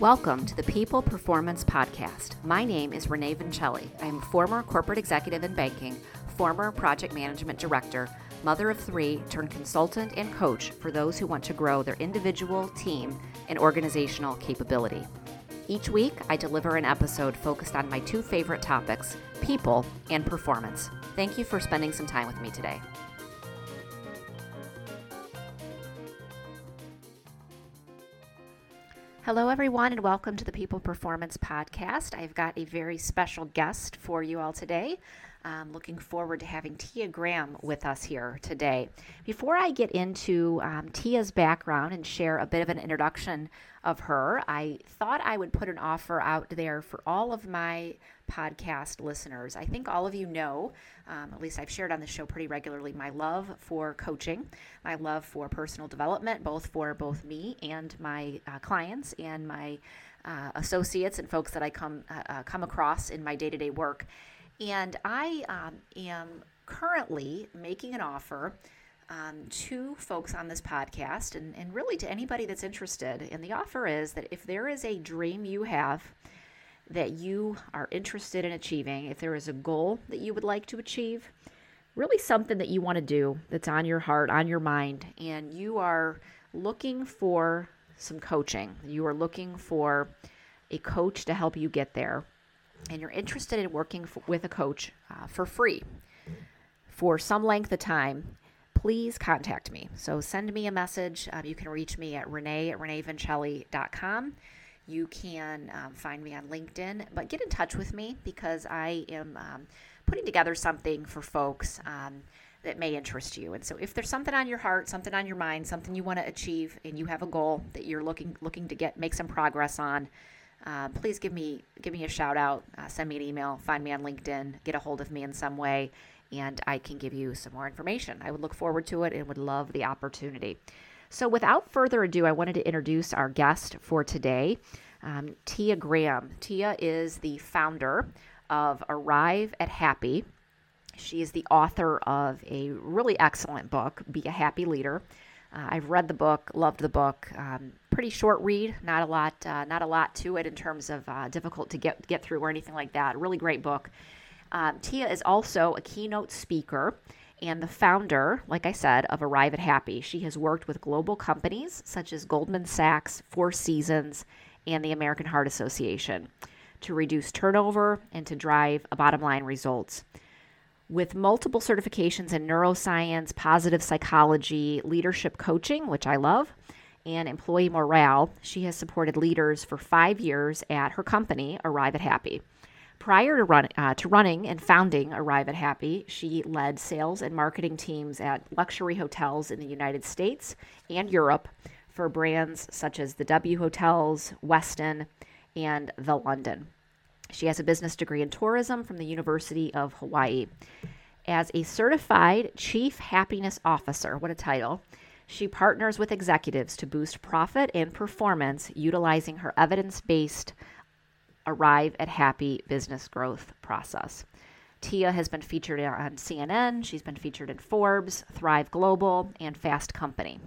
Welcome to the People Performance Podcast. My name is Renee Vincelli. I am a former corporate executive in banking, former project management director, mother of three, turned consultant and coach for those who want to grow their individual, team, and organizational capability. Each week, I deliver an episode focused on my two favorite topics people and performance. Thank you for spending some time with me today. Hello, everyone, and welcome to the People Performance Podcast. I've got a very special guest for you all today. I'm looking forward to having Tia Graham with us here today. Before I get into um, Tia's background and share a bit of an introduction of her, I thought I would put an offer out there for all of my podcast listeners. I think all of you know, um, at least I've shared on the show pretty regularly, my love for coaching, my love for personal development, both for both me and my uh, clients and my uh, associates and folks that I come uh, uh come across in my day to day work. And I um, am currently making an offer um, to folks on this podcast. And, and really to anybody that's interested. And the offer is that if there is a dream you have that you are interested in achieving, if there is a goal that you would like to achieve, really something that you want to do that's on your heart, on your mind, and you are looking for some coaching, you are looking for a coach to help you get there, and you're interested in working for, with a coach uh, for free for some length of time, please contact me. So send me a message. Um, you can reach me at renee at reneevincelli.com. You can um, find me on LinkedIn, but get in touch with me because I am um, putting together something for folks um, that may interest you. And so, if there's something on your heart, something on your mind, something you want to achieve, and you have a goal that you're looking looking to get make some progress on, uh, please give me give me a shout out, uh, send me an email, find me on LinkedIn, get a hold of me in some way, and I can give you some more information. I would look forward to it and would love the opportunity. So, without further ado, I wanted to introduce our guest for today, um, Tia Graham. Tia is the founder of Arrive at Happy. She is the author of a really excellent book, Be a Happy Leader. Uh, I've read the book, loved the book. Um, pretty short read, not a lot, uh, not a lot to it in terms of uh, difficult to get get through or anything like that. Really great book. Um, Tia is also a keynote speaker and the founder, like I said, of Arrive at Happy. She has worked with global companies such as Goldman Sachs, Four Seasons, and the American Heart Association to reduce turnover and to drive bottom line results. With multiple certifications in neuroscience, positive psychology, leadership coaching, which I love, and employee morale, she has supported leaders for five years at her company, Arrive at Happy. Prior to, run, uh, to running and founding Arrive at Happy, she led sales and marketing teams at luxury hotels in the United States and Europe for brands such as the W Hotels, Westin, and the London. She has a business degree in tourism from the University of Hawaii. As a certified chief happiness officer, what a title, she partners with executives to boost profit and performance utilizing her evidence based arrive at happy business growth process. Tia has been featured on CNN, she's been featured in Forbes, Thrive Global, and Fast Company.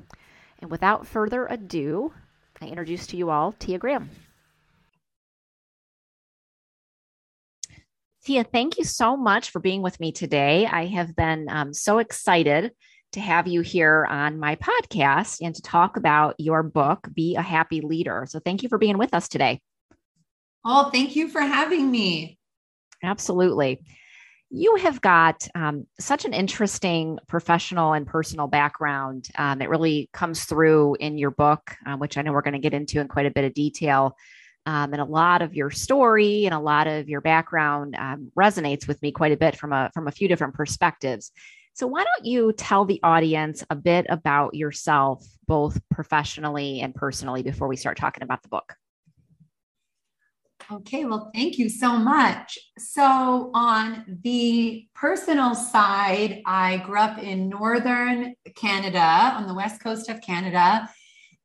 And without further ado, I introduce to you all Tia Graham. Tia, thank you so much for being with me today. I have been um, so excited to have you here on my podcast and to talk about your book, Be a Happy Leader. So, thank you for being with us today. Oh, thank you for having me. Absolutely. You have got um, such an interesting professional and personal background um, that really comes through in your book, uh, which I know we're going to get into in quite a bit of detail. Um, and a lot of your story and a lot of your background um, resonates with me quite a bit from a from a few different perspectives. So why don't you tell the audience a bit about yourself, both professionally and personally, before we start talking about the book? Okay, well, thank you so much. So, on the personal side, I grew up in northern Canada, on the west coast of Canada,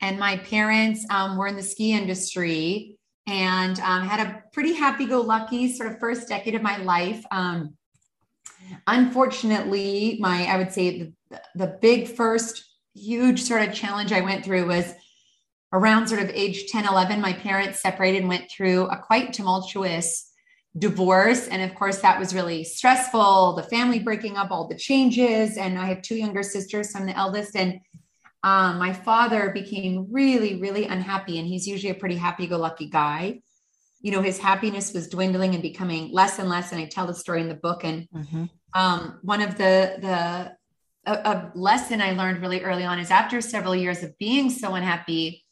and my parents um, were in the ski industry and um, had a pretty happy go lucky sort of first decade of my life. Um, unfortunately, my, I would say, the, the big first huge sort of challenge I went through was around sort of age 10, 11, my parents separated and went through a quite tumultuous divorce. And of course, that was really stressful. The family breaking up, all the changes. And I have two younger sisters. So I'm the eldest. And um, my father became really, really unhappy. And he's usually a pretty happy go lucky guy. You know, his happiness was dwindling and becoming less and less. And I tell the story in the book. And mm-hmm. um, one of the, the, a, a lesson I learned really early on is after several years of being so unhappy,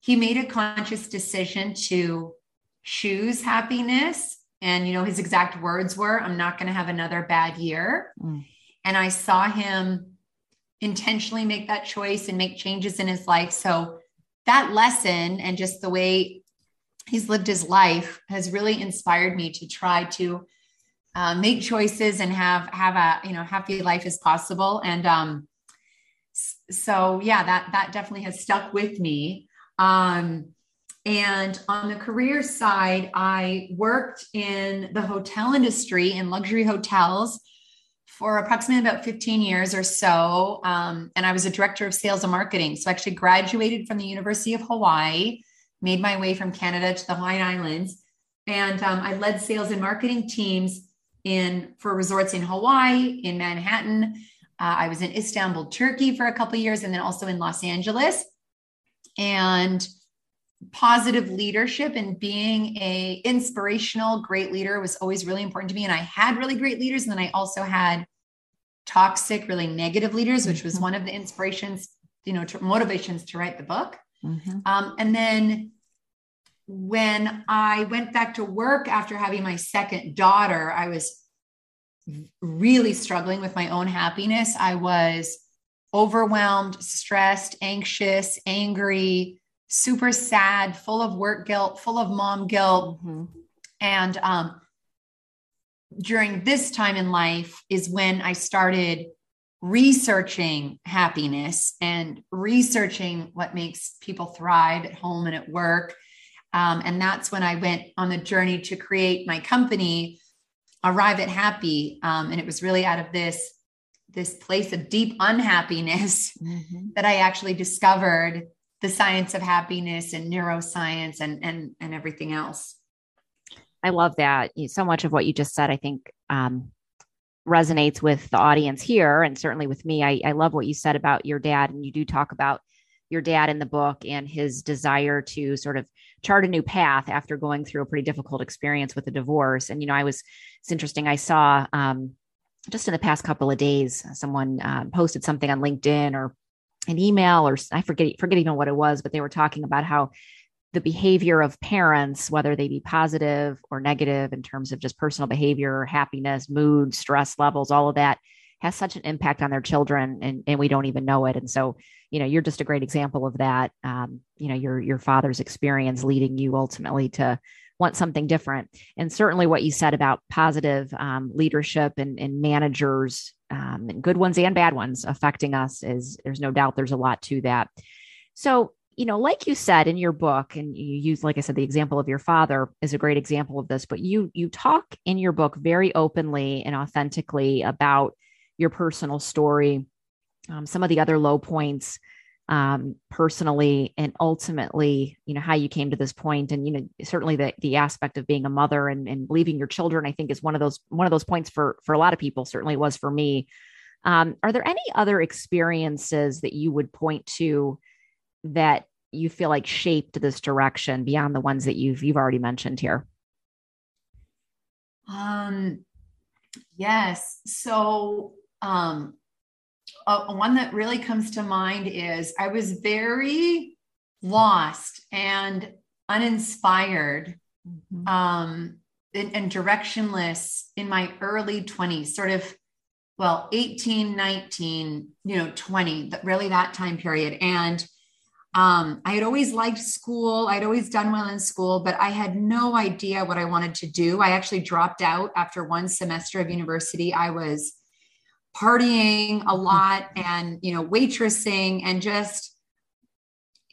he made a conscious decision to choose happiness. And, you know, his exact words were, I'm not going to have another bad year. Mm. And I saw him intentionally make that choice and make changes in his life. So that lesson and just the way he's lived his life has really inspired me to try to uh, make choices and have have a you know happy life as possible. And um, so yeah, that that definitely has stuck with me. Um, and on the career side, I worked in the hotel industry in luxury hotels for approximately about 15 years or so. Um, and I was a director of sales and marketing. So I actually graduated from the University of Hawaii, made my way from Canada to the Hawaiian Islands. And um, I led sales and marketing teams in for resorts in Hawaii, in Manhattan. Uh, I was in Istanbul, Turkey for a couple years, and then also in Los Angeles. And positive leadership and being a inspirational great leader was always really important to me and i had really great leaders and then i also had toxic really negative leaders which was mm-hmm. one of the inspirations you know to, motivations to write the book mm-hmm. um, and then when i went back to work after having my second daughter i was really struggling with my own happiness i was overwhelmed stressed anxious angry super sad, full of work guilt, full of mom guilt. Mm-hmm. And um, during this time in life is when I started researching happiness and researching what makes people thrive at home and at work. Um, and that's when I went on the journey to create my company, Arrive at Happy. Um, and it was really out of this this place of deep unhappiness mm-hmm. that I actually discovered the science of happiness and neuroscience and and and everything else. I love that. So much of what you just said, I think, um, resonates with the audience here, and certainly with me. I, I love what you said about your dad, and you do talk about your dad in the book and his desire to sort of chart a new path after going through a pretty difficult experience with a divorce. And you know, I was it's interesting. I saw um, just in the past couple of days, someone um, posted something on LinkedIn or an email or I forget forget even what it was, but they were talking about how the behavior of parents, whether they be positive or negative in terms of just personal behavior, happiness, mood, stress levels, all of that has such an impact on their children and, and we don't even know it. And so, you know, you're just a great example of that. Um, you know, your your father's experience leading you ultimately to want something different. And certainly what you said about positive um, leadership and, and managers, um, good ones and bad ones affecting us is there's no doubt there's a lot to that. So, you know, like you said in your book, and you use, like I said, the example of your father is a great example of this, but you you talk in your book very openly and authentically about your personal story, um, some of the other low points um, personally and ultimately you know how you came to this point and you know certainly the the aspect of being a mother and, and leaving your children i think is one of those one of those points for for a lot of people certainly was for me. Um, are there any other experiences that you would point to that you feel like shaped this direction beyond the ones that you've you've already mentioned here? Um yes. So um uh, one that really comes to mind is I was very lost and uninspired mm-hmm. um, and, and, directionless in my early 20s, sort of, well, 18, 19, you know, 20, really that time period. And um, I had always liked school. I'd always done well in school, but I had no idea what I wanted to do. I actually dropped out after one semester of university. I was partying a lot and you know waitressing and just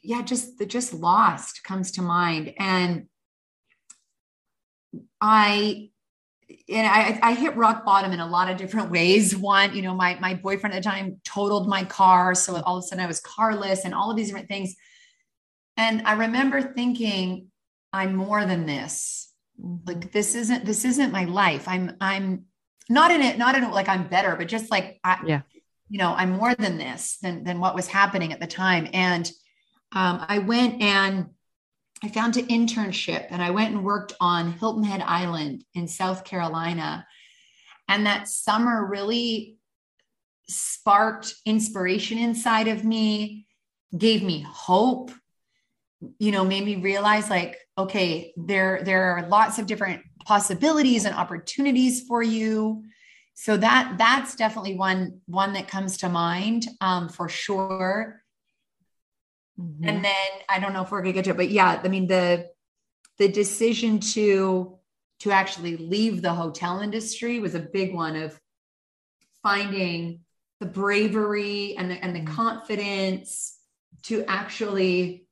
yeah just the just lost comes to mind and i and I, I hit rock bottom in a lot of different ways. One, you know, my my boyfriend at the time totaled my car, so all of a sudden I was carless, and all of these different things. And I remember thinking, I'm more than this. Mm-hmm. Like this isn't this isn't my life. I'm I'm not in it, not in it like I'm better, but just like I, yeah, you know, I'm more than this than than what was happening at the time. And um, I went and I found an internship and I went and worked on Hilton Head Island in South Carolina. And that summer really sparked inspiration inside of me, gave me hope, you know, made me realize like, okay, there, there are lots of different possibilities and opportunities for you. So that that's definitely one one that comes to mind um, for sure. Mm-hmm. And then I don't know if we're gonna get to it, but yeah, I mean the the decision to to actually leave the hotel industry was a big one of finding the bravery and the, and the mm-hmm. confidence to actually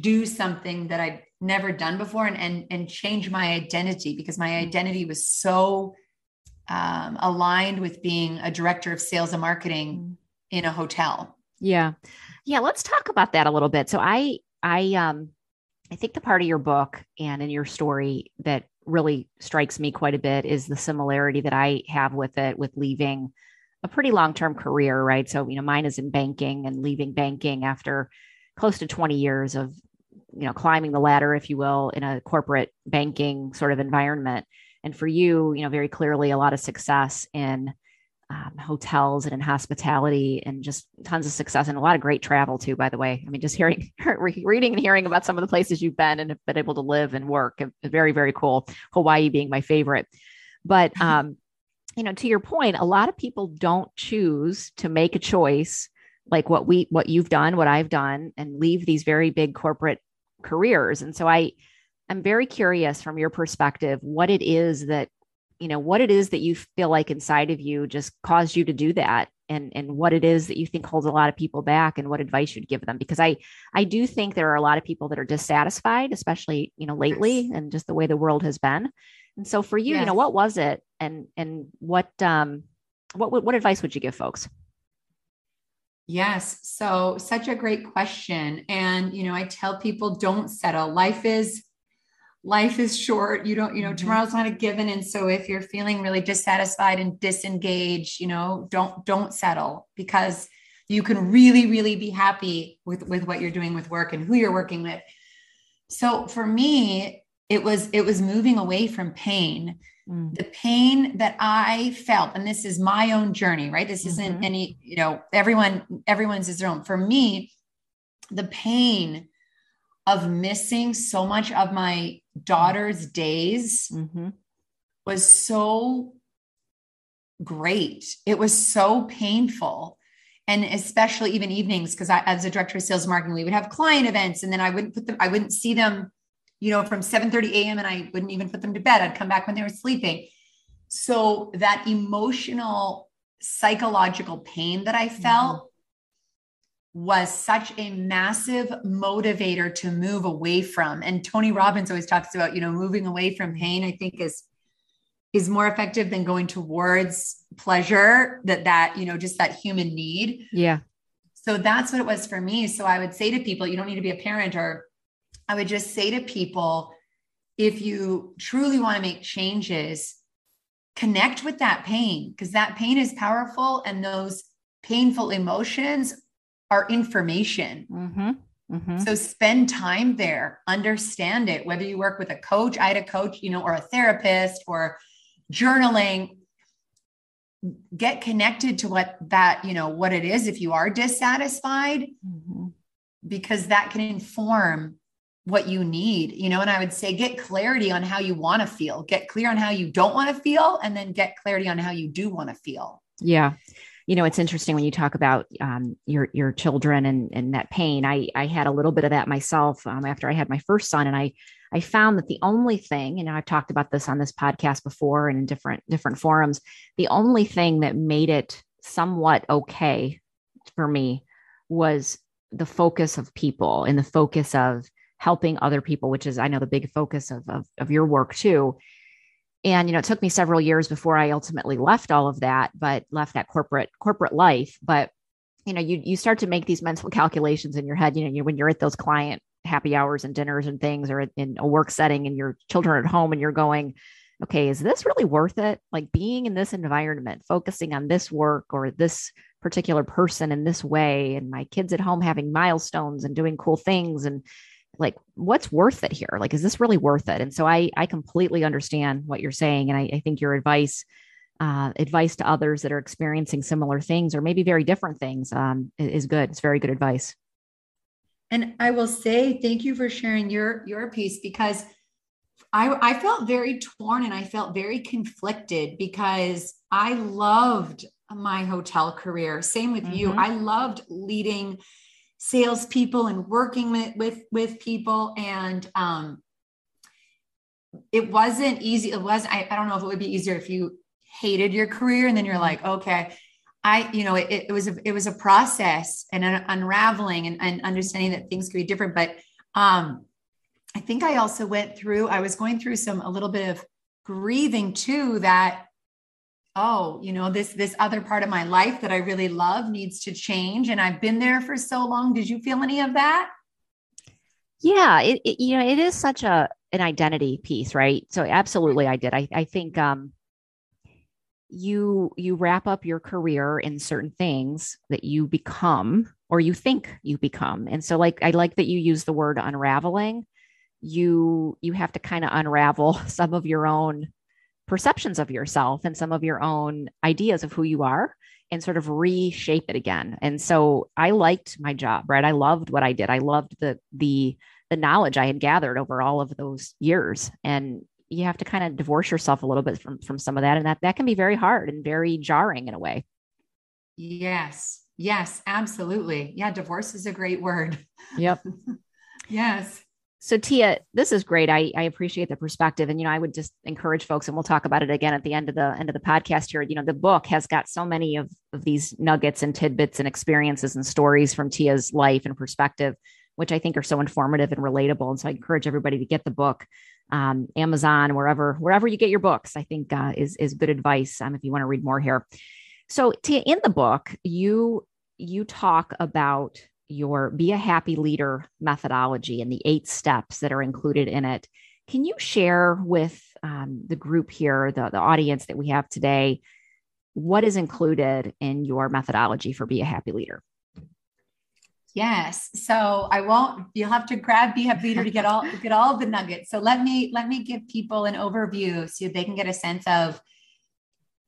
do something that I'd never done before and, and, and change my identity because my mm-hmm. identity was so um, aligned with being a director of sales and marketing mm-hmm. in a hotel. Yeah. Yeah. Let's talk about that a little bit. So I, I, um, I think the part of your book and in your story that really strikes me quite a bit is the similarity that I have with it, with leaving a pretty long term career, right? So, you know, mine is in banking and leaving banking after close to 20 years of, you know, climbing the ladder, if you will, in a corporate banking sort of environment. And for you, you know, very clearly a lot of success in um, hotels and in hospitality and just tons of success and a lot of great travel too, by the way. I mean, just hearing, reading and hearing about some of the places you've been and have been able to live and work, very, very cool. Hawaii being my favorite. But, um, you know, to your point, a lot of people don't choose to make a choice like what we, what you've done, what I've done, and leave these very big corporate careers. And so I, I'm very curious from your perspective what it is that you know what it is that you feel like inside of you just caused you to do that and and what it is that you think holds a lot of people back and what advice you'd give them because i i do think there are a lot of people that are dissatisfied especially you know lately yes. and just the way the world has been and so for you, yes. you know, what was it and and what um what what advice would you give folks? Yes, so such a great question and you know, I tell people don't settle. Life is life is short. You don't, you know, mm-hmm. tomorrow's not a given and so if you're feeling really dissatisfied and disengaged, you know, don't don't settle because you can really really be happy with with what you're doing with work and who you're working with. So for me, it was it was moving away from pain mm. the pain that i felt and this is my own journey right this isn't mm-hmm. any you know everyone everyone's is their own for me the pain of missing so much of my daughter's days mm-hmm. was so great it was so painful and especially even evenings because I, as a director of sales marketing we would have client events and then i wouldn't put them i wouldn't see them you know, from 7 30 a.m. and I wouldn't even put them to bed. I'd come back when they were sleeping. So that emotional, psychological pain that I felt mm-hmm. was such a massive motivator to move away from. And Tony Robbins always talks about, you know, moving away from pain, I think is is more effective than going towards pleasure that that you know just that human need yeah so that's what it was for me so i would say to people you don't need to be a parent or I would just say to people if you truly want to make changes, connect with that pain because that pain is powerful and those painful emotions are information. Mm-hmm. Mm-hmm. So spend time there, understand it, whether you work with a coach, I had a coach, you know, or a therapist or journaling, get connected to what that, you know, what it is if you are dissatisfied, mm-hmm. because that can inform what you need, you know, and I would say get clarity on how you want to feel, get clear on how you don't want to feel, and then get clarity on how you do want to feel. Yeah. You know, it's interesting when you talk about um, your your children and and that pain. I I had a little bit of that myself um, after I had my first son, and I I found that the only thing, and I've talked about this on this podcast before and in different different forums, the only thing that made it somewhat okay for me was the focus of people and the focus of helping other people, which is, I know, the big focus of, of, of your work too. And, you know, it took me several years before I ultimately left all of that, but left that corporate, corporate life. But, you know, you, you start to make these mental calculations in your head, you know, you, when you're at those client happy hours and dinners and things or in a work setting and your children at home and you're going okay is this really worth it like being in this environment focusing on this work or this particular person in this way and my kids at home having milestones and doing cool things and like what's worth it here like is this really worth it and so i i completely understand what you're saying and i, I think your advice uh, advice to others that are experiencing similar things or maybe very different things um, is good it's very good advice and i will say thank you for sharing your your piece because I, I felt very torn and I felt very conflicted because I loved my hotel career. Same with mm-hmm. you. I loved leading salespeople and working with with, with people. And um, it wasn't easy. It was, I, I don't know if it would be easier if you hated your career and then you're like, okay, I, you know, it, it was a it was a process and an unraveling and, and understanding that things could be different. But um, I think I also went through, I was going through some a little bit of grieving too that oh you know this this other part of my life that i really love needs to change and i've been there for so long. Did you feel any of that? Yeah it, it, you know it is such a an identity piece right? So absolutely i did. I, I think um you you wrap up your career in certain things that you become or you think you become. And so like i like that you use the word unraveling. You you have to kind of unravel some of your own perceptions of yourself and some of your own ideas of who you are and sort of reshape it again. And so I liked my job, right? I loved what I did. I loved the the the knowledge I had gathered over all of those years. And you have to kind of divorce yourself a little bit from from some of that and that that can be very hard and very jarring in a way. Yes. Yes, absolutely. Yeah, divorce is a great word. Yep. yes. So Tia, this is great. I, I appreciate the perspective. And you know, I would just encourage folks, and we'll talk about it again at the end of the end of the podcast here. You know, the book has got so many of, of these nuggets and tidbits and experiences and stories from Tia's life and perspective, which I think are so informative and relatable. And so I encourage everybody to get the book. Um, Amazon, wherever, wherever you get your books, I think uh, is is good advice um, if you want to read more here. So Tia, in the book, you you talk about your Be a Happy Leader methodology and the eight steps that are included in it. Can you share with um, the group here, the, the audience that we have today, what is included in your methodology for Be a Happy Leader? Yes. So I won't, you'll have to grab Be Happy Leader to get all get all the nuggets. So let me let me give people an overview so they can get a sense of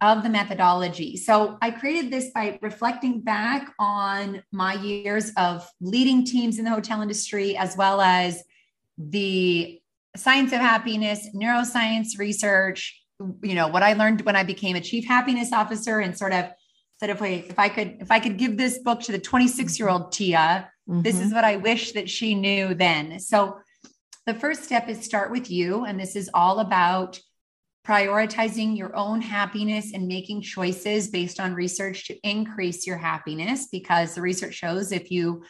of the methodology. So I created this by reflecting back on my years of leading teams in the hotel industry, as well as the science of happiness, neuroscience research, you know, what I learned when I became a chief happiness officer and sort of said, if I, if I could, if I could give this book to the 26 year old Tia, mm-hmm. this is what I wish that she knew then. So the first step is start with you. And this is all about prioritizing your own happiness and making choices based on research to increase your happiness because the research shows if you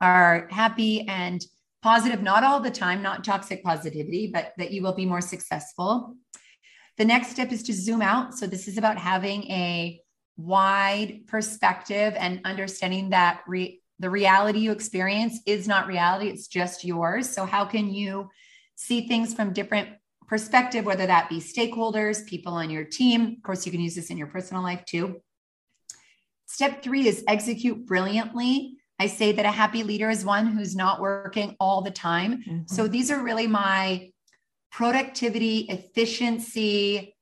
are happy and positive not all the time not toxic positivity but that you will be more successful. The next step is to zoom out. So this is about having a wide perspective and understanding that re- the reality you experience is not reality it's just yours. So how can you see things from different perspective, whether that be stakeholders, people on your team. Of course, you can use this in your personal life too. Step three is execute brilliantly. I say that a happy leader is one who's not working all the time. Mm-hmm. So these are really my productivity, efficiency,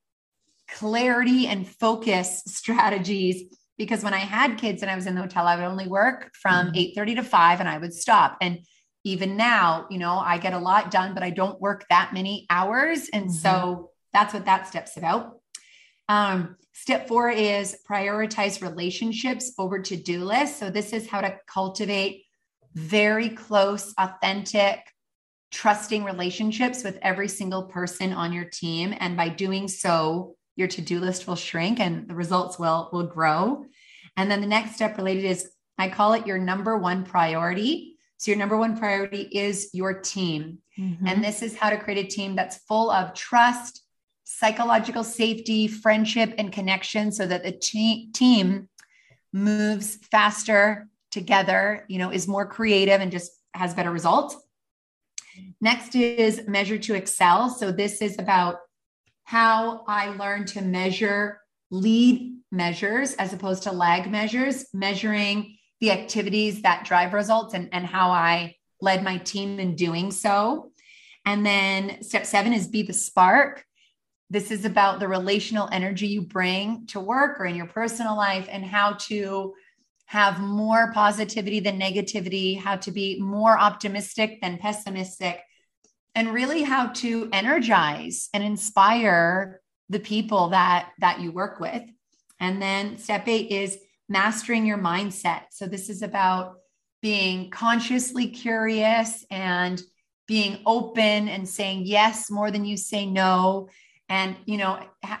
clarity, and focus strategies. Because when I had kids and I was in the hotel, I would only work from mm-hmm. 8 30 to 5 and I would stop. And even now, you know, I get a lot done, but I don't work that many hours. And mm-hmm. so that's what that step's about. Um, step four is prioritize relationships over to do lists. So this is how to cultivate very close, authentic, trusting relationships with every single person on your team. And by doing so, your to-do list will shrink and the results will will grow. And then the next step related is I call it your number one priority. So, your number one priority is your team. Mm-hmm. And this is how to create a team that's full of trust, psychological safety, friendship, and connection so that the te- team moves faster together, you know, is more creative and just has better results. Next is measure to excel. So this is about how I learn to measure lead measures as opposed to lag measures, measuring the activities that drive results and, and how I led my team in doing so. And then step seven is be the spark. This is about the relational energy you bring to work or in your personal life and how to have more positivity than negativity, how to be more optimistic than pessimistic, and really how to energize and inspire the people that that you work with. And then step 8 is mastering your mindset. So this is about being consciously curious and being open and saying yes more than you say no and you know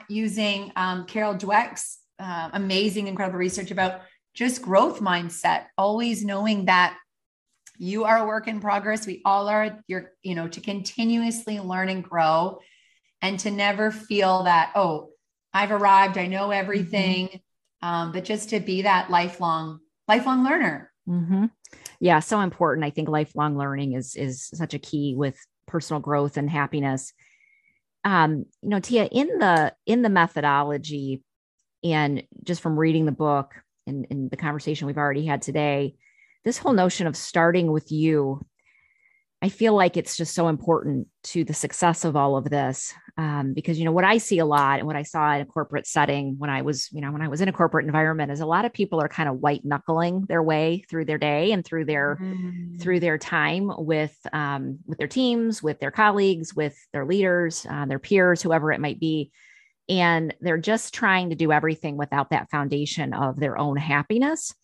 using um, carol dweck's uh, amazing incredible research about just growth mindset always knowing that you are a work in progress we all are you're you know to continuously learn and grow and to never feel that oh i've arrived i know everything mm-hmm. Um, but just to be that lifelong lifelong learner. Mm-hmm. yeah so important. I think lifelong learning is is such a key with personal growth and happiness. Um you know tia in the in the methodology and just from reading the book and, and the conversation we've already had today this whole notion of starting with you I feel like it's just so important to the success of all of this um, because you know what I see a lot and what I saw in a corporate setting when I was you know when I was in a corporate environment is a lot of people are kind of white knuckling their way through their day and through their mm. through their time with um, with their teams, with their colleagues, with their leaders, uh, their peers, whoever it might be, and they're just trying to do everything without that foundation of their own happiness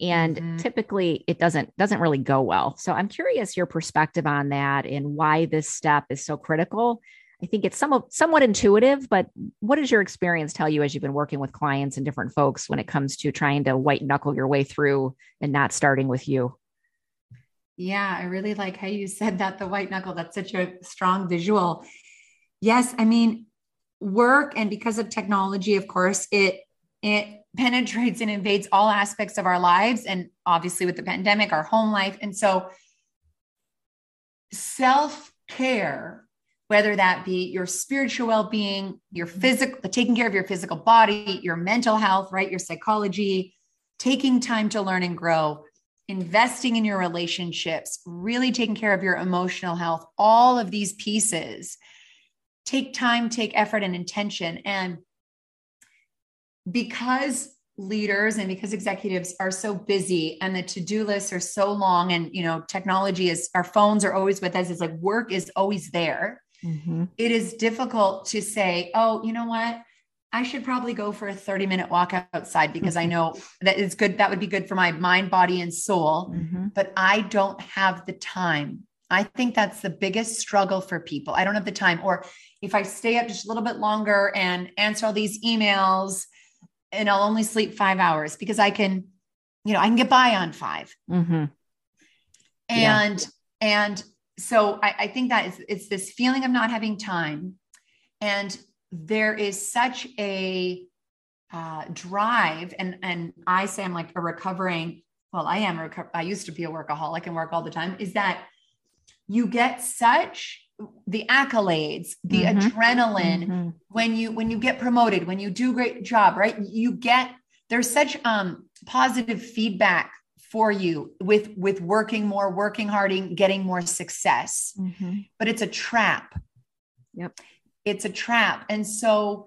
and mm-hmm. typically it doesn't doesn't really go well. So i'm curious your perspective on that and why this step is so critical. I think it's somewhat somewhat intuitive but what does your experience tell you as you've been working with clients and different folks when it comes to trying to white knuckle your way through and not starting with you? Yeah i really like how you said that the white knuckle. That's such a strong visual. Yes i mean work and because of technology of course it it penetrates and invades all aspects of our lives and obviously with the pandemic our home life. And so self-care whether that be your spiritual well-being your mm-hmm. physical taking care of your physical body your mental health right your psychology taking time to learn and grow investing in your relationships really taking care of your emotional health all of these pieces. Take time take effort and intention and because leaders and because executives are so busy and the to-do lists are so long and you know technology is our phones are always with us it's like work is always there. Mm-hmm. it is difficult to say oh you know what? I should probably go for a 30 minute walk outside because i know that is good that would be good for my mind body and soul. Mm-hmm. but i don't have the time. I think that's the biggest struggle for people. I don't have the time. Or if i stay up just a little bit longer and answer all these emails and I'll only sleep five hours because I can, you know, I can get by on 5 mm-hmm. And, yeah. and so I, I think that it's, it's this feeling of not having time. And there is such a uh, drive. And, and I say I'm like a recovering, well, I am, reco- I used to be a workaholic and work all the time, is that you get such the accolades the mm-hmm. adrenaline mm-hmm. when you when you get promoted when you do a great job right you get there's such um positive feedback for you with with working more working hard getting more success mm-hmm. but it's a trap yep it's a trap and so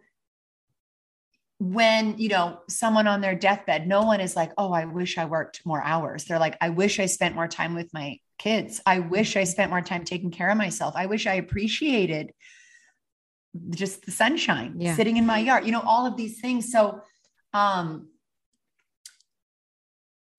when you know someone on their deathbed no one is like oh i wish i worked more hours they're like i wish i spent more time with my kids. I wish I spent more time taking care of myself. I wish I appreciated just the sunshine yeah. sitting in my yard, you know, all of these things. So, um,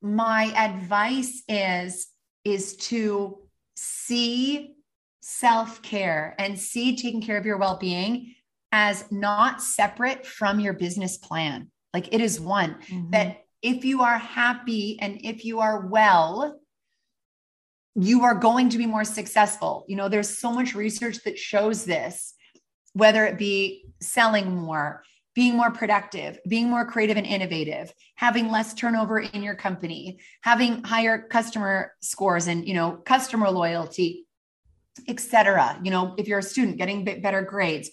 my advice is is to see self-care and see taking care of your well-being as not separate from your business plan like it is one mm-hmm. that if you are happy and if you are well you are going to be more successful. You know, there's so much research that shows this, whether it be selling more, being more productive, being more creative and innovative, having less turnover in your company, having higher customer scores and, you know, customer loyalty. etc. You know, if you're a student getting better grades.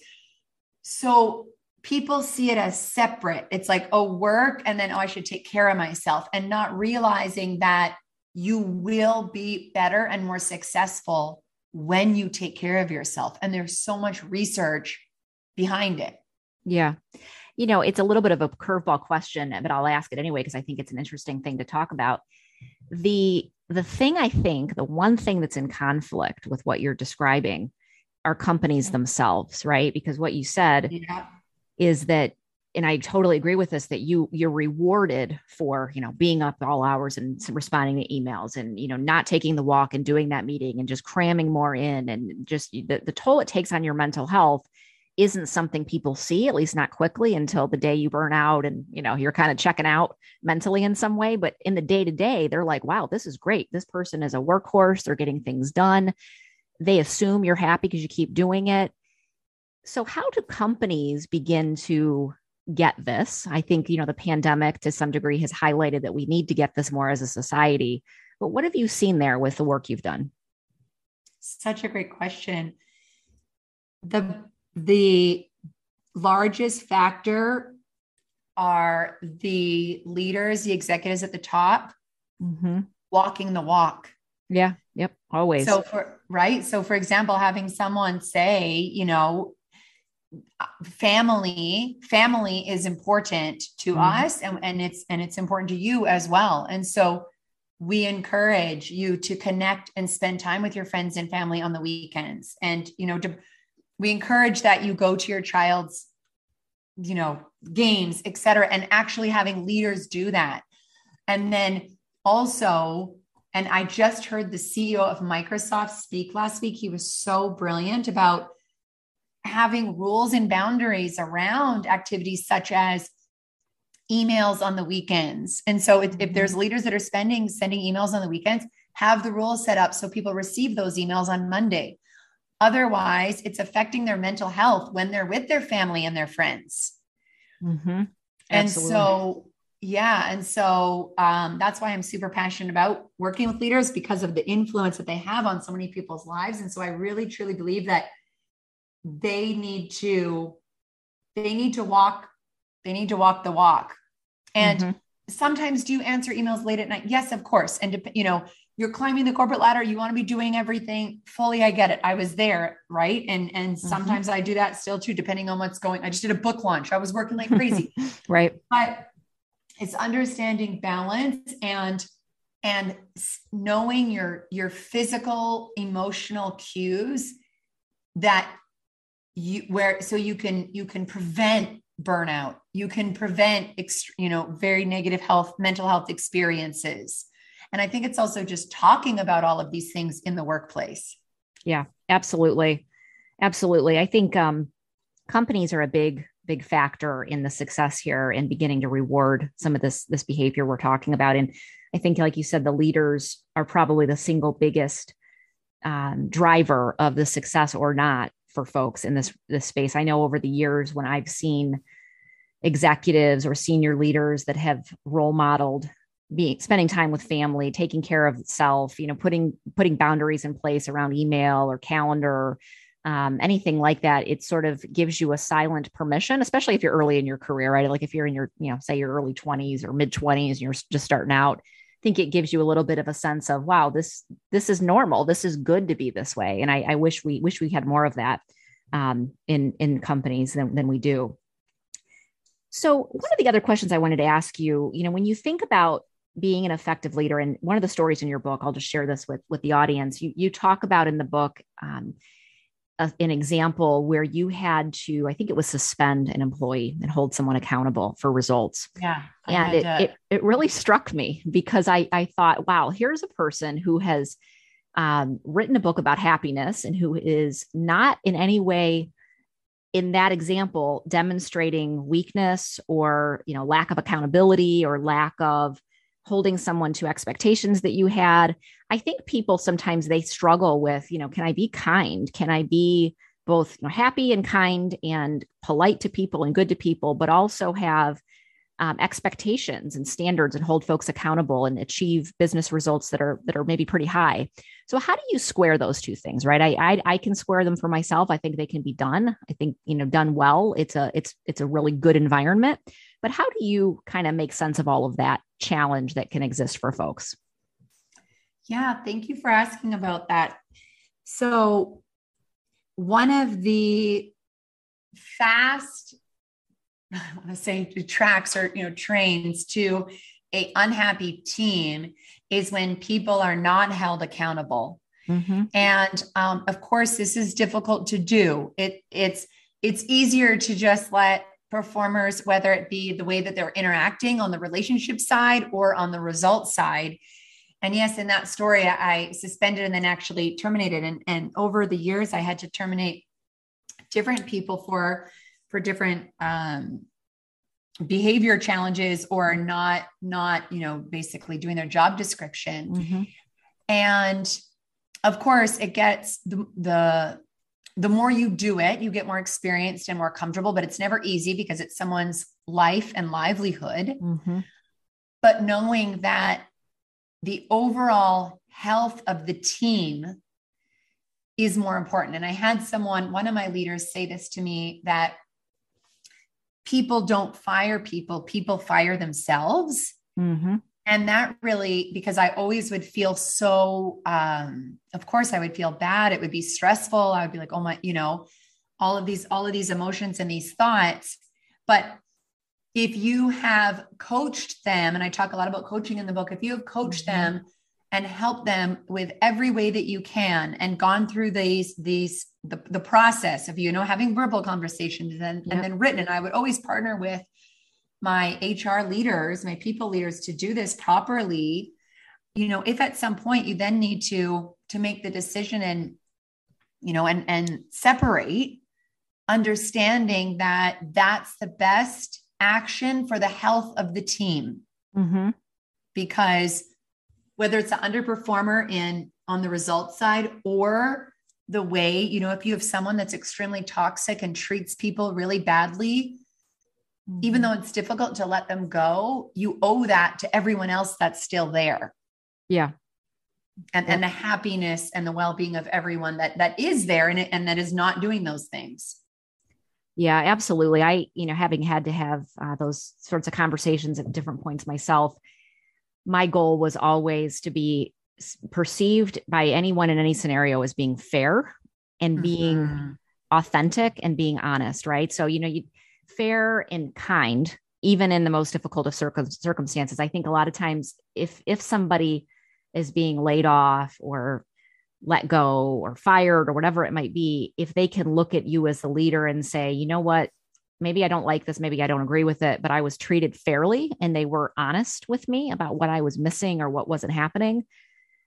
So people see it as separate. It's like, oh, work, and then, oh, I should take care of myself, and not realizing that you will be better and more successful when you take care of yourself. And there's so much research behind it. Yeah. You know, it's a little bit of a curveball question, but I'll ask it anyway because I think it's an interesting thing to talk about. The the thing I think, the one thing that's in conflict with what you're describing are companies themselves, right? Because what you said yeah. is that and I totally agree with this that you you're rewarded for you know being up all hours and responding to emails and you know not taking the walk and doing that meeting and just cramming more in and just the, the toll it takes on your mental health isn't something people see at least not quickly until the day you burn out and you know you're kind of checking out mentally in some way. But in the day to day they're like wow this is great. This person is a workhorse. They're getting things done. They assume you're happy because you keep doing it. So how do companies begin to get this. I think, you know, the pandemic to some degree has highlighted that we need to get this more as a society. But what have you seen there with the work you've done? Such a great question. The the largest factor are the leaders, the executives at the top, mm-hmm. walking the walk. Yeah. Yep. Always. So for right. So for example, having someone say, you know, family family is important to mm-hmm. us and, and it's and it's important to you as well. And so we encourage you to connect and spend time with your friends and family on the weekends. And you know to, we encourage that you go to your child's you know games etc and actually having leaders do that. And then also and i just heard the ceo of microsoft speak last week. He was so brilliant about having rules and boundaries around activities such as emails on the weekends. And so if, if, mm-hmm. there's leaders that are spending sending emails on the weekends, have the rules set up so people receive those emails on Monday. Otherwise, it's affecting their mental health when they're with their family and their friends. Mm-hmm. And so, yeah. And so um, that's why I'm super passionate about working with leaders because of the influence that they have on so many people's lives. And so I really, truly believe that they need to they need to walk they need to walk the walk. And mm-hmm. sometimes do you answer emails late at night? Yes of course. And you know you're climbing the corporate ladder you want to be doing everything fully i get it i was there right? And and mm-hmm. sometimes i do that still too depending on what's going i just did a book launch i was working like crazy. Right. But it's understanding balance and and knowing your your physical emotional cues that you where so you can you can prevent burnout. You can prevent you know very negative health mental health experiences. And i think it's also just talking about all of these things in the workplace. Yeah absolutely. Absolutely. I think um, companies are a big big factor in the success here and beginning to reward some of this this behavior we're talking about. And i think like you said the leaders are probably the single biggest um, driver of the success or not for folks in this this space. I know over the years when I've seen executives or senior leaders that have role modeled being spending time with family, taking care of self, you know, putting putting boundaries in place around email or calendar, um, anything like that. It sort of gives you a silent permission, especially if you're early in your career, right? Like if you're in your, you know, say your early 20s or mid 20s, and you're just starting out think it gives you a little bit of a sense of wow this this is normal. This is good to be this way. And i, I wish we wish we had more of that um, in in companies than, than we do. So one of the other questions i wanted to ask you you know when you think about being an effective leader and one of the stories in your book i'll just share this with with the audience you you talk about in the book um, a, an example where you had to, I think it was suspend an employee and hold someone accountable for results. Yeah. And it, it, it, really struck me because I, I thought, wow, here's a person who has um, written a book about happiness and who is not in any way in that example demonstrating weakness or you know lack of accountability or lack of holding someone to expectations that you had. I think people sometimes they struggle with you know can i be kind? Can i be both you know, happy and kind and polite to people and good to people but also have um, expectations and standards and hold folks accountable and achieve business results that are that are maybe pretty high. So how do you square those two things right? I, I i can square them for myself. I think they can be done. I think you know done well. It's a it's it's a really good environment but how do you kind of make sense of all of that challenge that can exist for folks yeah thank you for asking about that so one of the fast I want to say tracks or you know trains to a unhappy team is when people are not held accountable. Mm-hmm. And um, of course, this is difficult to do. It it's it's easier to just let performers, whether it be the way that they're interacting on the relationship side or on the result side. And yes, in that story, I suspended and then actually terminated. And, and over the years, I had to terminate different people for for different um, behavior challenges or not not you know basically doing their job description mm-hmm. and of course it gets the, the the more you do it you get more experienced and more comfortable but it's never easy because it's someone's life and livelihood mm-hmm. but knowing that the overall health of the team is more important and i had someone one of my leaders say this to me that people don't fire people, people fire themselves. Mm-hmm. And that really, because I always would feel so, um, of course, I would feel bad. It would be stressful. I would be like, oh my, you know, all of these, all of these emotions and these thoughts. But if you have coached them, and I talk a lot about coaching in the book, if you have coached mm-hmm. them and helped them with every way that you can and gone through these, these the, the process of you know having verbal conversations and, yep. and then written and i would always partner with my hr leaders my people leaders to do this properly you know if at some point you then need to to make the decision and you know and and separate understanding that that's the best action for the health of the team mm-hmm. because whether it's an underperformer in on the results side or the way, you know, if you have someone that's extremely toxic and treats people really badly, mm-hmm. even though it's difficult to let them go, you owe that to everyone else that's still there. Yeah. And, yeah. and the happiness and the well-being of everyone that that is there and, and that is not doing those things. Yeah, absolutely. I, you know, having had to have uh, those sorts of conversations at different points myself, my goal was always to be perceived by anyone in any scenario as being fair and being mm-hmm. authentic and being honest, right? So, you know, you fair and kind, even in the most difficult of circum- circumstances. I think a lot of times if if somebody is being laid off or let go or fired or whatever it might be, if they can look at you as the leader and say, you know what, maybe I don't like this, maybe I don't agree with it, but I was treated fairly and they were honest with me about what I was missing or what wasn't happening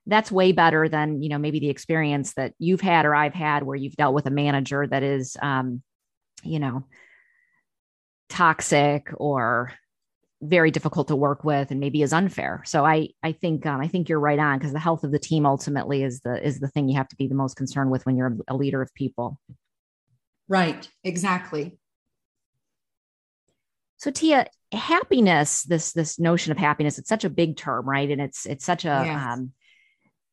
that's way better than you know maybe the experience that you've had or I've had where you've dealt with a manager that is um, you know toxic or very difficult to work with and maybe is unfair. So I I think um, I think you're right on because the health of the team ultimately is the is the thing you have to be the most concerned with when you're a leader of people. Right. Exactly. So Tia, happiness this this notion of happiness it's such a big term right and it's it's such a yes. um,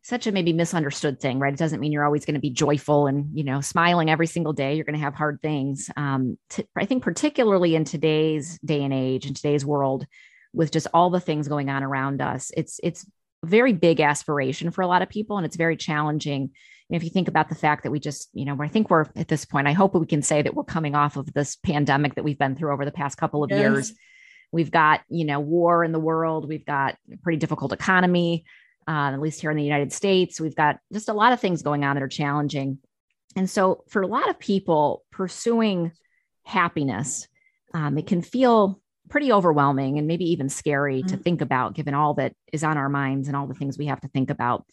such a maybe misunderstood thing, right? It doesn't mean you're always going to be joyful and you know smiling every single day. You're going to have hard things. Um, t- I think particularly in today's day and age, in today's world, with just all the things going on around us, it's it's a very big aspiration for a lot of people, and it's very challenging. And if you think about the fact that we just, you know, I think we're at this point. I hope we can say that we're coming off of this pandemic that we've been through over the past couple of yes. years. We've got, you know, war in the world. We've got a pretty difficult economy uh, at least here in the United States. We've got just a lot of things going on that are challenging. And so, for a lot of people, pursuing happiness, um, it can feel pretty overwhelming and maybe even scary mm-hmm. to think about, given all that is on our minds and all the things we have to think about.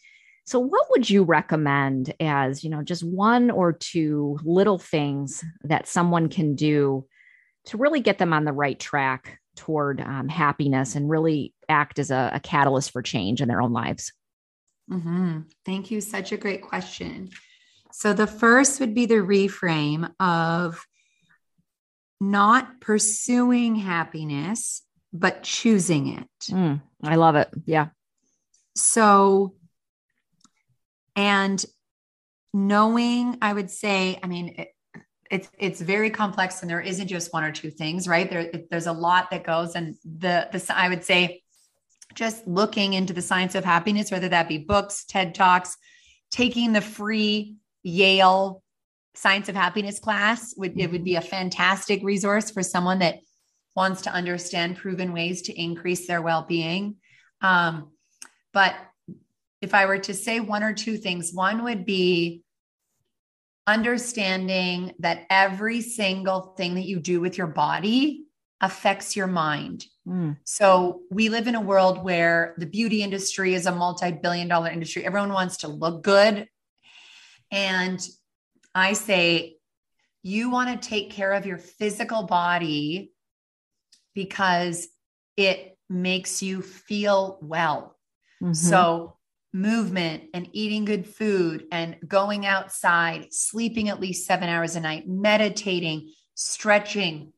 So, what would you recommend as, you know, just one or two little things that someone can do to really get them on the right track toward um, happiness and really act as a, a, catalyst for change in their own lives? Mm-hmm. Thank you. Such a great question. So, the first would be the reframe of not pursuing happiness, but choosing it. Mm, I love it. Yeah. So, and knowing, I would say, I mean, it, it's it's very complex, and there isn't just one or two things, right? There, there's a lot that goes, and the the I would say, just looking into the science of happiness, whether that be books, TED talks, taking the free Yale Science of Happiness class would it would be a fantastic resource for someone that wants to understand proven ways to increase their well-being. Um, but if I were to say one or two things, one would be understanding that every single thing that you do with your body affects your mind. Mm. So we live in a world where the beauty industry is a multi-billion dollar industry. Everyone wants to look good. And I say you want to take care of your physical body because it makes you feel well. Mm-hmm. So movement and eating good food and going outside, sleeping at least seven hours a night, meditating, stretching,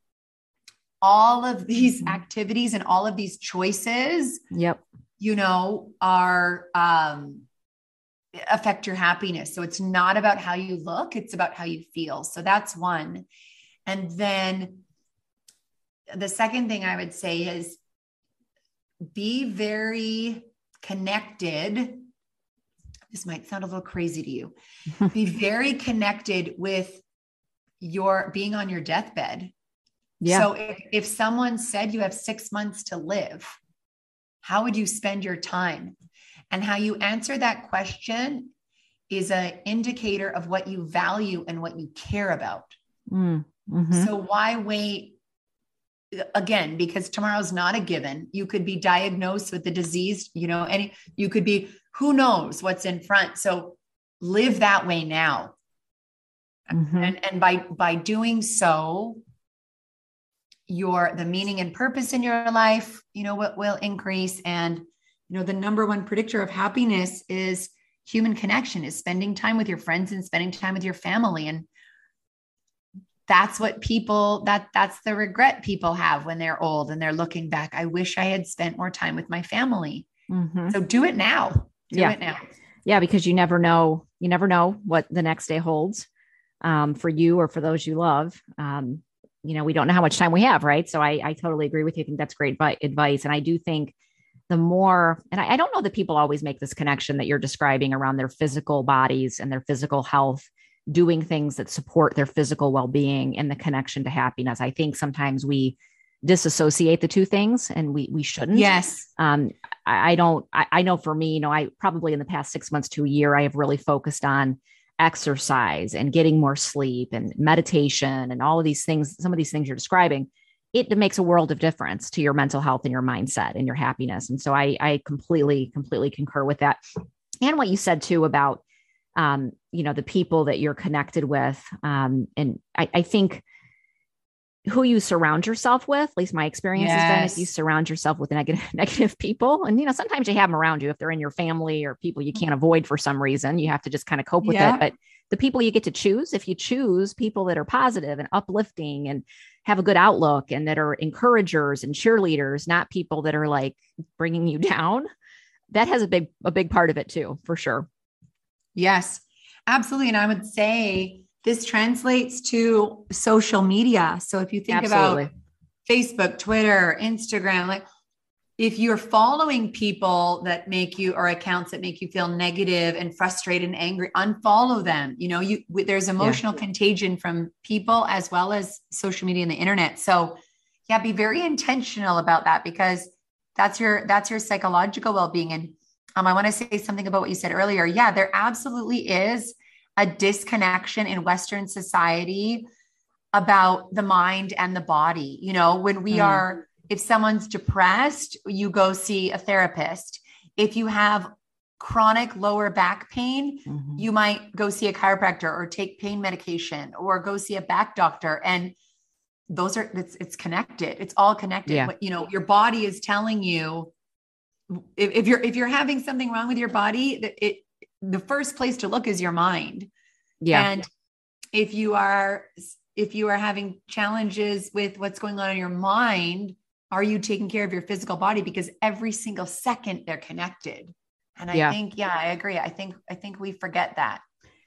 all of these mm-hmm. activities and all of these choices, yep, you know, are um, affect your happiness. So it's not about how you look, it's about how you feel. So that's one. And then the second thing I would say is be very connected. This might sound a little crazy to you. be very connected with your being on your deathbed. Yeah. So if, if someone said you have six months to live, how would you spend your time? And how you answer that question is an indicator of what you value and what you care about. Mm, mm-hmm. So why wait again because tomorrow's not a given you could be diagnosed with the disease you know any you could be who knows what's in front? So live that way now. Mm-hmm. and and by by doing so your the meaning and purpose in your life you know what will increase. And you know the number one predictor of happiness is human connection is spending time with your friends and spending time with your family. And that's what people that that's the regret people have when they're old and they're looking back. I wish i had spent more time with my family. Mm-hmm. so do it now do yeah. it now yeah because you never know you never know what the next day holds um, for you or for those you love um, you know we don't know how much time we have right so i, I totally agree with you i think that's great advice and i do think the more and I, I don't know that people always make this connection that you're describing around their physical bodies and their physical health doing things that support their physical well-being and the connection to happiness. I think sometimes we disassociate the two things and we we shouldn't. Yes. Um I, don't I, I know for me, you know, I probably in the past six months to a year, I have really focused on exercise and getting more sleep and meditation and all of these things, some of these things you're describing. It, it makes a world of difference to your mental health and your mindset and your happiness. And so I I completely, completely concur with that. And what you said too about um, you know the people that you're connected with um, and I, I, think who you surround yourself with at least my experience yes. has been if you surround yourself with negative negative people and you know sometimes you have them around you if they're in your family or people you mm-hmm. can't avoid for some reason you have to just kind of cope with yeah. it but the people you get to choose if you choose people that are positive and uplifting and have a good outlook and that are encouragers and cheerleaders not people that are like bringing you down that has a big a big part of it too for sure Yes, absolutely. And I would say this translates to social media. So if you think absolutely. about Facebook, Twitter, Instagram, like if you're following people that make you or accounts that make you feel negative and frustrated and angry unfollow them you know you there's emotional yeah. contagion from people as well as social media and the internet so yeah be very intentional about that because that's your that's your psychological well-being and um, I want to say something about what you said earlier. Yeah, there absolutely is a disconnection in Western society about the mind and the body. You know, when we mm. are, if someone's depressed, you go see a therapist. If you have chronic lower back pain, mm-hmm. you might go see a chiropractor or take pain medication or go see a back doctor. And those are, it's, it's connected. It's all connected. Yeah. you know, your body is telling you if, if you're if you're having something wrong with your body, that it the first place to look is your mind. Yeah. And if you are if you are having challenges with what's going on in your mind, are you taking care of your physical body because every single second they're connected and i Yeah. think yeah i agree i think i think we forget that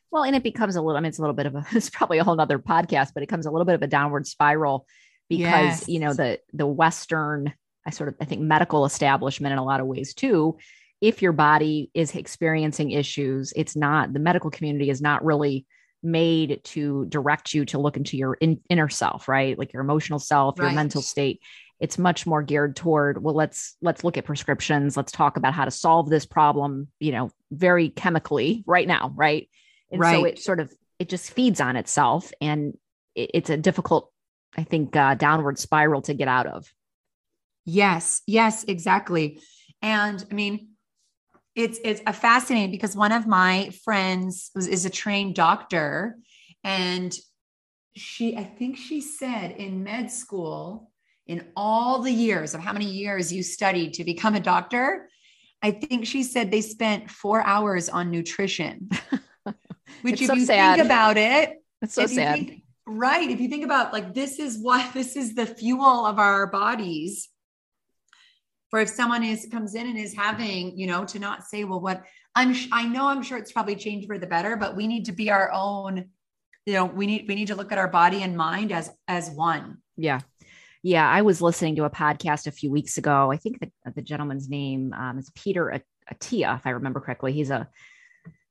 Well, and it becomes a little, I mean, it's a little bit of a, it's probably a whole nother podcast, but it becomes a little bit of a downward spiral because, Yes. you know, the, the Western, I sort of, I think medical establishment in a lot of ways too, if your body is experiencing issues, it's not, the medical community is not really made to direct you to look into your in, inner self, right? Like your emotional self, your mental state. It's much more geared toward, well, let's, let's look at prescriptions. Let's talk about how to solve this problem, you know, very chemically right now. Right. And so it sort of it just feeds on itself and it, it's a difficult i think uh, downward spiral to get out of Yes, yes, exactly. And I mean, it's it's a fascinating because one of my friends was, is a trained doctor, and she, I think she said in med school, in all the years of how many years you studied to become a doctor, I think she said they spent four hours on nutrition. Which, It's if so you sad. think about it, it's so sad think- right. If you think about like this is what this is the fuel of our bodies. For if someone is comes in and is having, you know, to not say, well, what I'm I know I'm sure it's probably changed for the better, but we need to be our own, you know, we need we need to look at our body and mind as as one. yeah. Yeah i was listening to a podcast a few weeks ago. I think the, the gentleman's name um, is peter attia if i remember correctly. He's a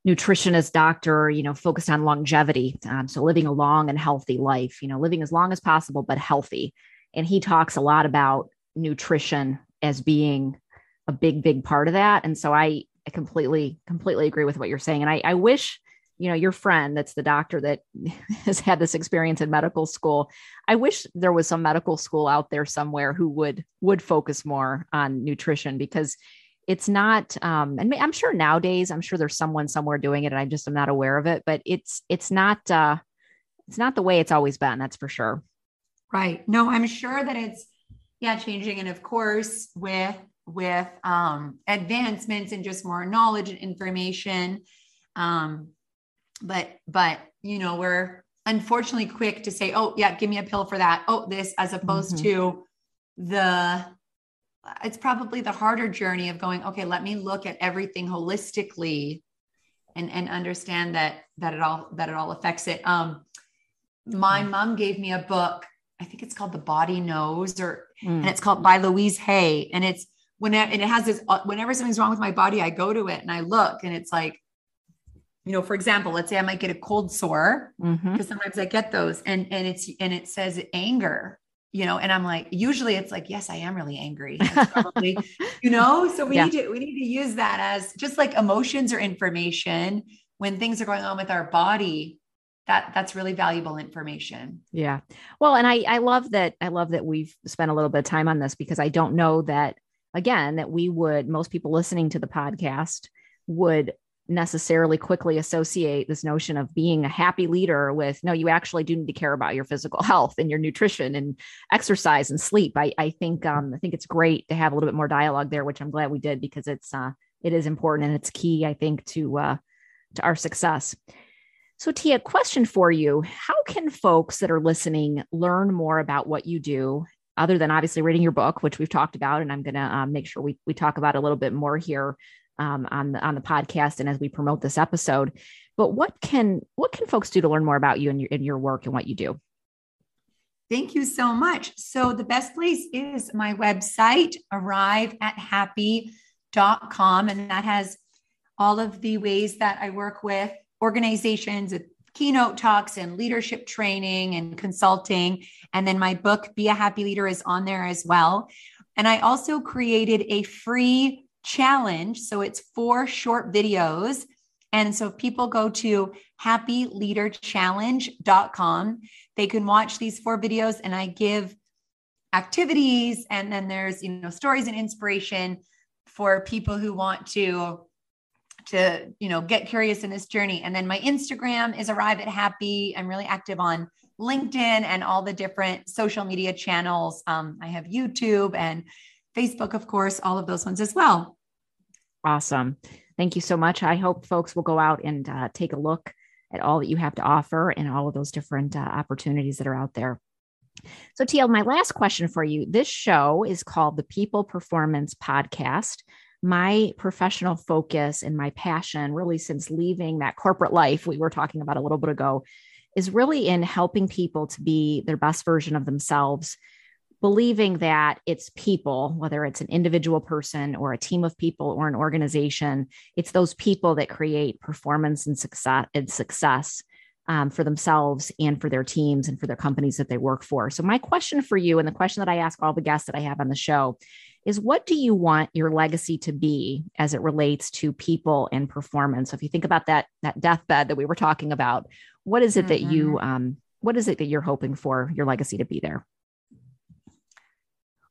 nutritionist doctor you know focused on longevity um, so living a long and healthy life you know living as long as possible but healthy. And he talks a lot about nutrition as being a big big part of that. And so i, I completely completely agree with what you're saying. And I, I wish you know your friend that's the doctor that has had this experience in medical school i wish there was some medical school out there somewhere who would would focus more on nutrition because it's not um and i'm sure nowadays i'm sure there's someone somewhere doing it and i just am not aware of it but it's it's not uh it's not the way it's always been that's for sure. Right. No, I'm sure that it's yeah, changing. And of course, with with um advancements and just more knowledge and information. Um, but but you know, we're unfortunately quick to say, oh yeah, give me a pill for that. Oh, this, as opposed Mhm. to the it's probably the harder journey of going, okay, let me look at everything holistically and and understand that that it all that it all affects it. Um my mom gave me a book I think it's called The Body Knows, or Mm. and it's called by Louise Hay. And it's when and it has this uh, whenever something's wrong with my body, I go to it and I look, and it's like, you know, for example, let's say I might get a cold sore because sometimes I get those, and and it's and it says anger, you know, and I'm like, usually it's like, yes, I am really angry, probably, you know. So we Yeah. need to we need to use that as just like emotions or information when things are going on with our body. That that's really valuable information. Yeah. Well, and I I love that I love that we've spent a little bit of time on this because I don't know that again that we would most people listening to the podcast would necessarily quickly associate this notion of being a happy leader with no you actually do need to care about your physical health and your nutrition and exercise and sleep i, I think um, i think it's great to have a little bit more dialogue there which i'm glad we did because it's uh, it is important and it's key i think to uh, to our success so, Tia, question for you How can folks that are listening learn more about what you do, other than obviously reading your book, which we've talked about? And I'm going to um, make sure we, we talk about a little bit more here um, on, the, on the podcast and as we promote this episode. But what can what can folks do to learn more about you and your, and your work and what you do? Thank you so much. So, the best place is my website, arrive at happy.com. And that has all of the ways that I work with organizations, with keynote talks and leadership training and consulting. And then my book, Be a Happy Leader, is on there as well. And I also created a free challenge. So, it's four short videos. And so, if people go to happyleaderchallenge.com, they can watch these four videos and I give activities and then there's you know stories and inspiration for people who want to to you know get curious in this journey and then my instagram is arrive at happy i'm really active on linkedin and all the different social media channels um, i have youtube and facebook of course all of those ones as well Awesome. Thank you so much. I hope folks will go out and uh, take a look at all that you have to offer and all of those different uh, opportunities that are out there. So, Tia, my last question for you this show is called the People Performance Podcast. My professional focus and my passion, really, since leaving that corporate life we were talking about a little bit ago, is really in helping people to be their best version of themselves, believing that it's people, whether it's an individual person or a team of people or an organization, it's those people that create performance and success and success um, for themselves and for their teams and for their companies that they work for. So, my question for you, and the question that I ask all the guests that I have on the show, is what do you want your legacy to be as it relates to people and performance? So, if you think about that that deathbed that we were talking about, what is it mm-hmm. that you mm-hmm. um, what is it that you're hoping for your legacy to be there?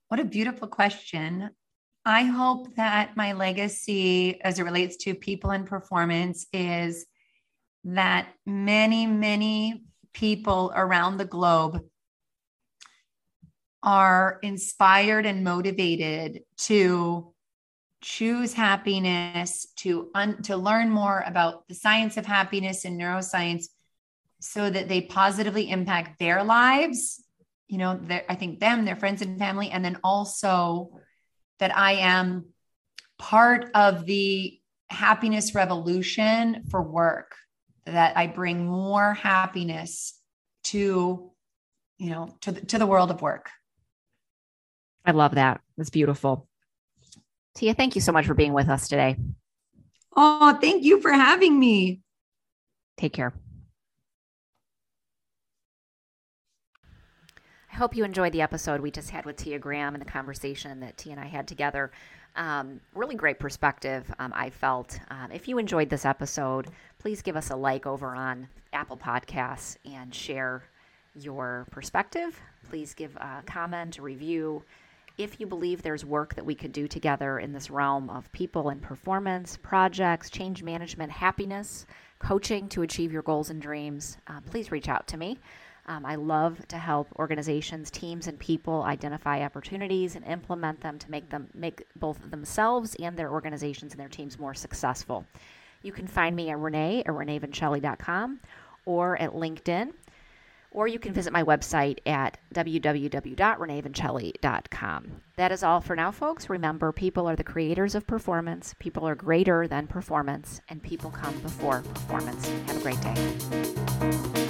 What a beautiful question. I hope that my legacy as it relates to people and performance is that many, many people around the globe are inspired and motivated to choose happiness to un- to learn more about the science of happiness and neuroscience so that they positively impact their lives you know i think them their friends and family and then also that i am part of the happiness revolution for work that I bring more happiness to, you know, to the, to the world of work. I love that. That's beautiful. Tia, thank you so much for being with us today. Oh, thank you for having me. Take care. I hope you enjoyed the episode we just had with Tia Graham and the conversation that Tia and I had together. Um, really great perspective, um, I felt. Um, if you enjoyed this episode, please give us a like over on Apple Podcasts and share your perspective. Please give a comment, a review. If you believe there's work that we could do together in this realm of people and performance, projects, change management, happiness, coaching to achieve your goals and dreams, uh, please reach out to me. Um, I love to help organizations, teams, and people identify opportunities and implement them to make them make both themselves and their organizations and their teams more successful. You can find me at Renee at reneevincelli.com or at LinkedIn, or you can visit my website at www.reneevincelli.com. That is all for now, folks. Remember, people are the creators of performance, people are greater than performance, and people come before performance. Have a great day.